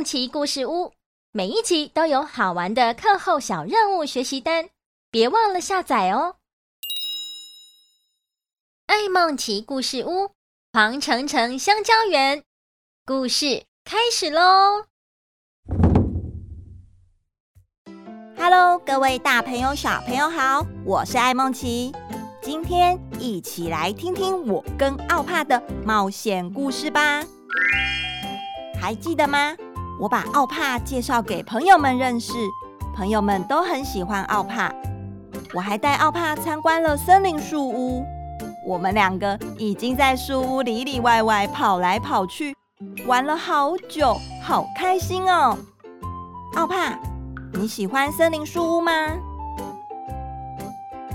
梦奇故事屋，每一集都有好玩的课后小任务学习单，别忘了下载哦！爱梦奇故事屋，黄橙橙香蕉园，故事开始喽！Hello，各位大朋友、小朋友好，我是爱梦奇，今天一起来听听我跟奥帕的冒险故事吧。还记得吗？我把奥帕介绍给朋友们认识，朋友们都很喜欢奥帕。我还带奥帕参观了森林树屋，我们两个已经在树屋里里外外跑来跑去，玩了好久，好开心哦！奥帕，你喜欢森林树屋吗？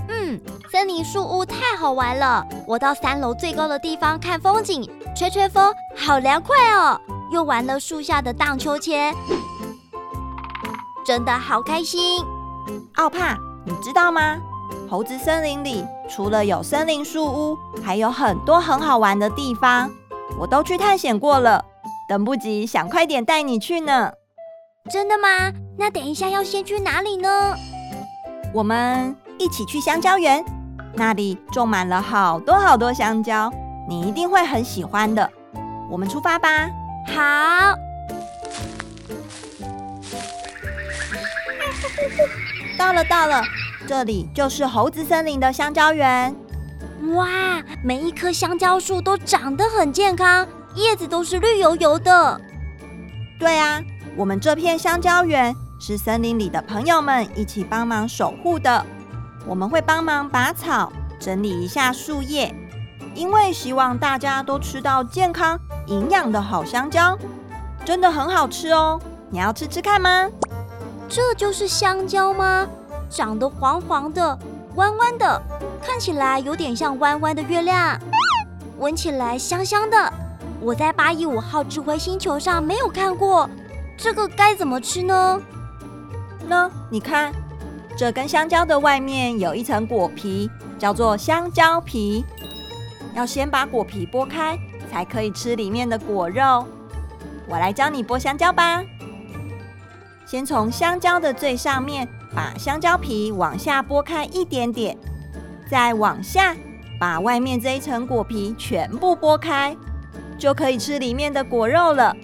嗯，森林树屋太好玩了！我到三楼最高的地方看风景，吹吹风，好凉快哦！又玩了树下的荡秋千，真的好开心。奥帕，你知道吗？猴子森林里除了有森林树屋，还有很多很好玩的地方，我都去探险过了，等不及想快点带你去呢。真的吗？那等一下要先去哪里呢？我们一起去香蕉园，那里种满了好多好多香蕉，你一定会很喜欢的。我们出发吧。好，到了到了，这里就是猴子森林的香蕉园。哇，每一棵香蕉树都长得很健康，叶子都是绿油油的。对啊，我们这片香蕉园是森林里的朋友们一起帮忙守护的。我们会帮忙拔草，整理一下树叶，因为希望大家都吃到健康。营养的好香蕉，真的很好吃哦！你要吃吃看吗？这就是香蕉吗？长得黄黄的、弯弯的，看起来有点像弯弯的月亮，闻起来香香的。我在八一五号智慧星球上没有看过，这个该怎么吃呢？呢，你看，这根香蕉的外面有一层果皮，叫做香蕉皮，要先把果皮剥开。才可以吃里面的果肉。我来教你剥香蕉吧。先从香蕉的最上面把香蕉皮往下剥开一点点，再往下把外面这一层果皮全部剥开，就可以吃里面的果肉了。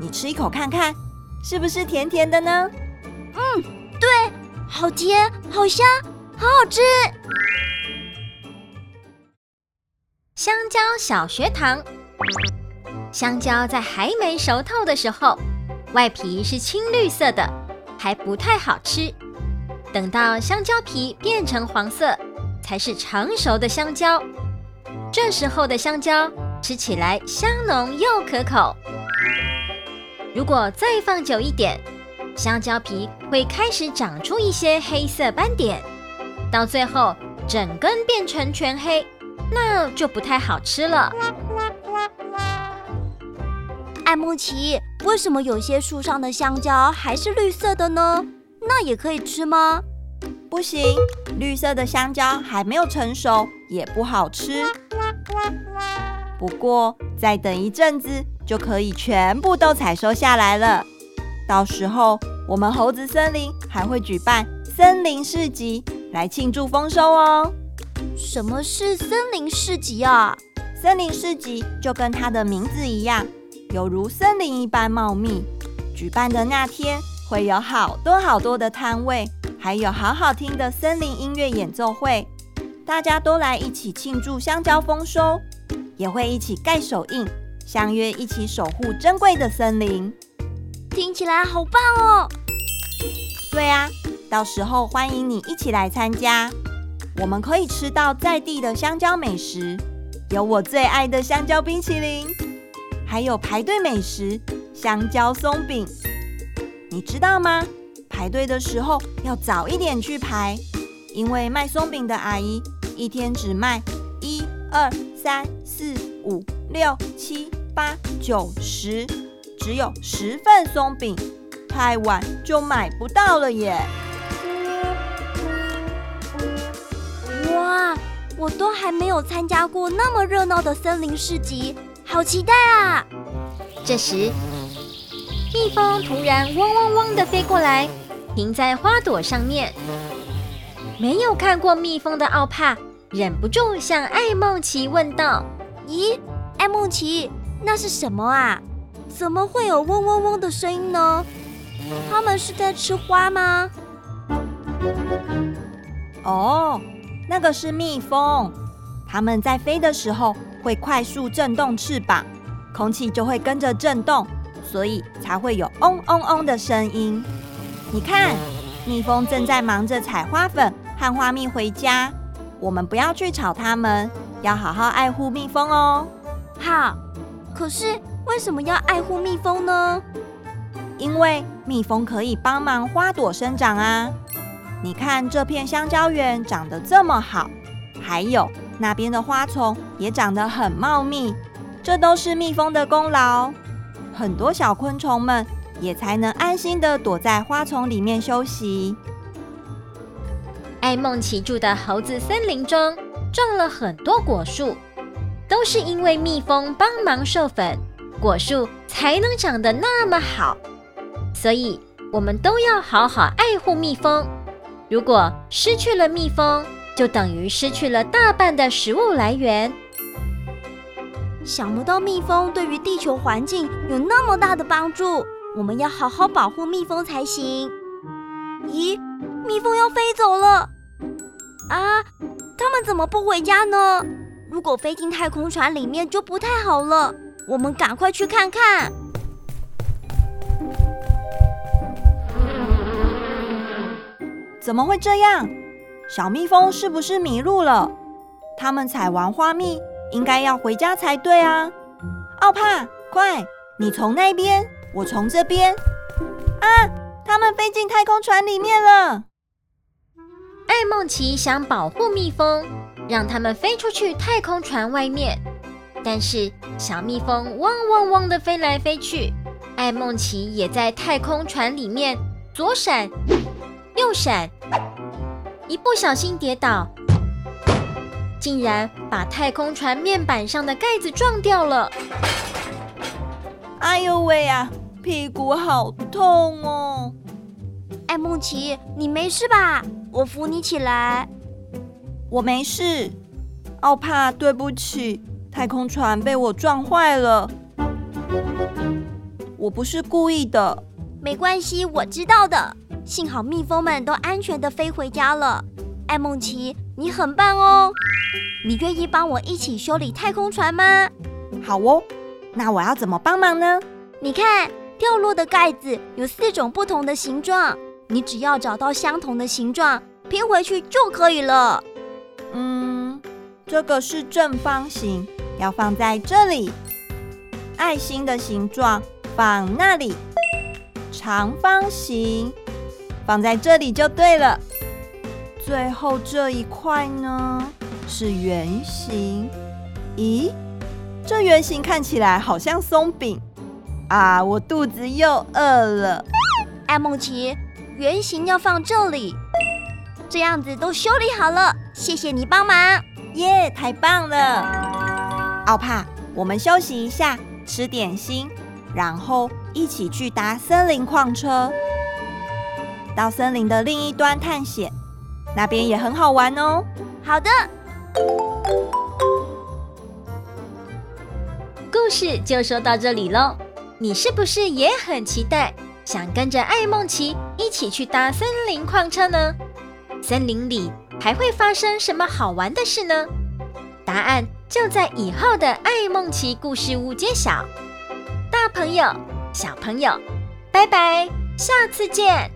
你吃一口看看，是不是甜甜的呢？嗯，对，好甜，好香，好好吃。香蕉小学堂。香蕉在还没熟透的时候，外皮是青绿色的，还不太好吃。等到香蕉皮变成黄色，才是成熟的香蕉。这时候的香蕉吃起来香浓又可口。如果再放久一点，香蕉皮会开始长出一些黑色斑点，到最后整根变成全黑。那就不太好吃了。艾慕奇，为什么有些树上的香蕉还是绿色的呢？那也可以吃吗？不行，绿色的香蕉还没有成熟，也不好吃。不过再等一阵子，就可以全部都采收下来了。到时候我们猴子森林还会举办森林市集，来庆祝丰收哦。什么是森林市集啊？森林市集就跟它的名字一样，犹如森林一般茂密。举办的那天会有好多好多的摊位，还有好好听的森林音乐演奏会，大家都来一起庆祝香蕉丰收，也会一起盖手印，相约一起守护珍贵的森林。听起来好棒哦！对啊，到时候欢迎你一起来参加。我们可以吃到在地的香蕉美食，有我最爱的香蕉冰淇淋，还有排队美食香蕉松饼。你知道吗？排队的时候要早一点去排，因为卖松饼的阿姨一天只卖一二三四五六七八九十，只有十份松饼，太晚就买不到了耶。哇，我都还没有参加过那么热闹的森林市集，好期待啊！这时，蜜蜂突然嗡嗡嗡地飞过来，停在花朵上面。没有看过蜜蜂的奥帕忍不住向艾梦奇问道：“咦，艾梦奇，那是什么啊？怎么会有嗡嗡嗡的声音呢？它们是在吃花吗？”哦，那个是蜜蜂，它们在飞的时候会快速震动翅膀，空气就会跟着震动，所以才会有嗡嗡嗡的声音。你看，蜜蜂正在忙着采花粉。和花蜜回家，我们不要去吵它们，要好好爱护蜜蜂哦。好，可是为什么要爱护蜜蜂呢？因为蜜蜂可以帮忙花朵生长啊。你看这片香蕉园长得这么好，还有那边的花丛也长得很茂密，这都是蜜蜂的功劳。很多小昆虫们也才能安心地躲在花丛里面休息。爱梦奇住的猴子森林中种了很多果树，都是因为蜜蜂帮忙授粉，果树才能长得那么好。所以，我们都要好好爱护蜜蜂。如果失去了蜜蜂，就等于失去了大半的食物来源。想不到蜜蜂对于地球环境有那么大的帮助，我们要好好保护蜜蜂才行。咦，蜜蜂要飞走了！啊，它们怎么不回家呢？如果飞进太空船里面就不太好了。我们赶快去看看。怎么会这样？小蜜蜂是不是迷路了？他们采完花蜜，应该要回家才对啊！奥帕，快，你从那边，我从这边。啊，他们飞进太空船里面了。艾梦奇想保护蜜蜂，让它们飞出去太空船外面，但是小蜜蜂嗡嗡嗡的飞来飞去，艾梦奇也在太空船里面左闪右闪，一不小心跌倒，竟然把太空船面板上的盖子撞掉了。哎呦喂呀，屁股好痛哦！艾梦琪，你没事吧？我扶你起来。我没事。奥帕，对不起，太空船被我撞坏了。我不是故意的。没关系，我知道的。幸好蜜蜂们都安全地飞回家了。艾梦琪，你很棒哦。你愿意帮我一起修理太空船吗？好哦。那我要怎么帮忙呢？你看，掉落的盖子有四种不同的形状。你只要找到相同的形状，拼回去就可以了。嗯，这个是正方形，要放在这里。爱心的形状放那里。长方形放在这里就对了。最后这一块呢，是圆形。咦，这圆形看起来好像松饼啊！我肚子又饿了。艾梦琪。圆形要放这里，这样子都修理好了。谢谢你帮忙，耶，太棒了！奥帕，我们休息一下，吃点心，然后一起去搭森林矿车，到森林的另一端探险，那边也很好玩哦。好的，故事就说到这里喽。你是不是也很期待？想跟着艾梦奇一起去搭森林矿车呢？森林里还会发生什么好玩的事呢？答案就在以后的爱梦奇故事屋揭晓。大朋友、小朋友，拜拜，下次见。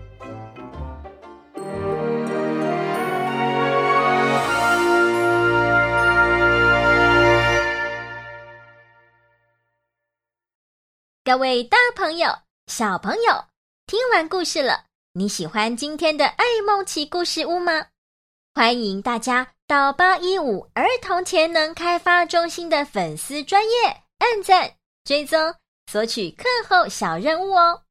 各位大朋友。小朋友，听完故事了，你喜欢今天的爱梦奇故事屋吗？欢迎大家到八一五儿童潜能开发中心的粉丝专业按赞、追踪、索取课后小任务哦。